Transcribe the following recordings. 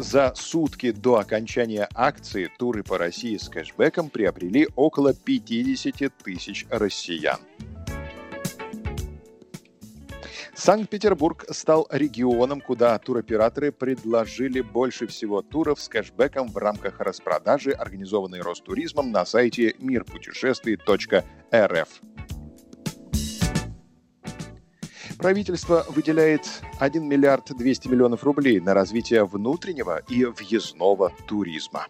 За сутки до окончания акции туры по России с кэшбэком приобрели около 50 тысяч россиян. Санкт-Петербург стал регионом, куда туроператоры предложили больше всего туров с кэшбэком в рамках распродажи, организованной Ростуризмом на сайте мирпутешествий.рф. Правительство выделяет 1 миллиард 200 миллионов рублей на развитие внутреннего и въездного туризма.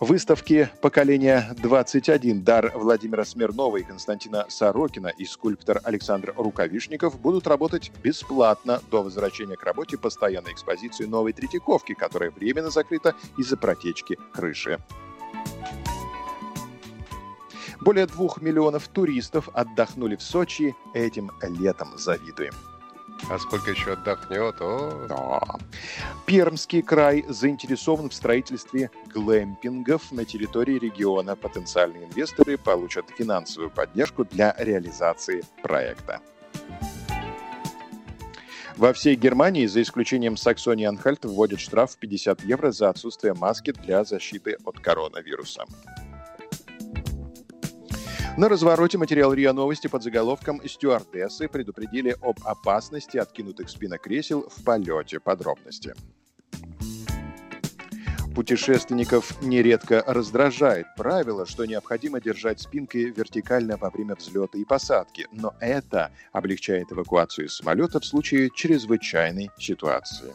Выставки поколения 21 дар Владимира Смирнова и Константина Сорокина и скульптор Александр Рукавишников будут работать бесплатно до возвращения к работе постоянной экспозиции новой Третьяковки, которая временно закрыта из-за протечки крыши. Более двух миллионов туристов отдохнули в Сочи этим летом. Завидуем. А сколько еще отдохнет? О. Да. Пермский край заинтересован в строительстве глэмпингов на территории региона. Потенциальные инвесторы получат финансовую поддержку для реализации проекта. Во всей Германии, за исключением Саксонии-Анхальт, вводят штраф в 50 евро за отсутствие маски для защиты от коронавируса. На развороте материал РИА Новости под заголовком «Стюардессы предупредили об опасности откинутых спинок кресел в полете». Подробности. Путешественников нередко раздражает правило, что необходимо держать спинкой вертикально во время взлета и посадки, но это облегчает эвакуацию из самолета в случае чрезвычайной ситуации.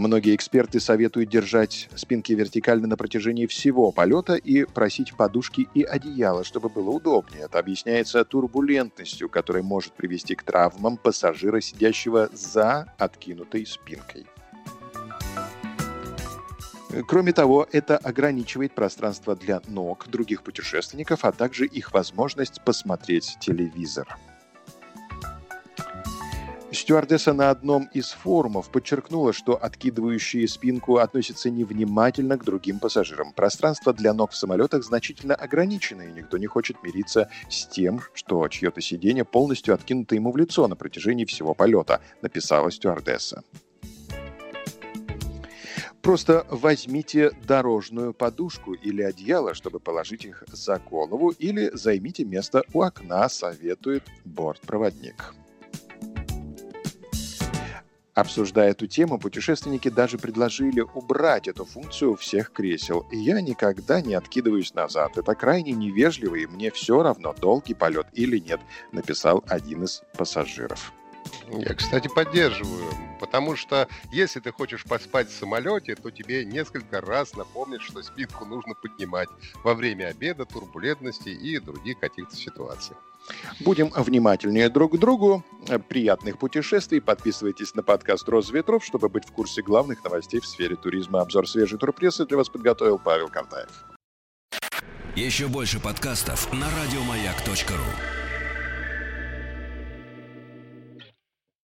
Многие эксперты советуют держать спинки вертикально на протяжении всего полета и просить подушки и одеяло, чтобы было удобнее. Это объясняется турбулентностью, которая может привести к травмам пассажира, сидящего за откинутой спинкой. Кроме того, это ограничивает пространство для ног других путешественников, а также их возможность посмотреть телевизор. Стюардесса на одном из форумов подчеркнула, что откидывающие спинку относятся невнимательно к другим пассажирам. Пространство для ног в самолетах значительно ограничено, и никто не хочет мириться с тем, что чье-то сиденье полностью откинуто ему в лицо на протяжении всего полета, написала стюардесса. Просто возьмите дорожную подушку или одеяло, чтобы положить их за голову, или займите место у окна, советует бортпроводник. Обсуждая эту тему, путешественники даже предложили убрать эту функцию у всех кресел. Я никогда не откидываюсь назад. Это крайне невежливо, и мне все равно, долгий полет или нет, написал один из пассажиров. Я, кстати, поддерживаю, потому что если ты хочешь поспать в самолете, то тебе несколько раз напомнят, что спинку нужно поднимать во время обеда, турбулентности и других каких-то ситуаций. Будем внимательнее друг к другу. Приятных путешествий. Подписывайтесь на подкаст «Роза ветров», чтобы быть в курсе главных новостей в сфере туризма. Обзор свежей турпрессы для вас подготовил Павел Картаев. Еще больше подкастов на радиомаяк.ру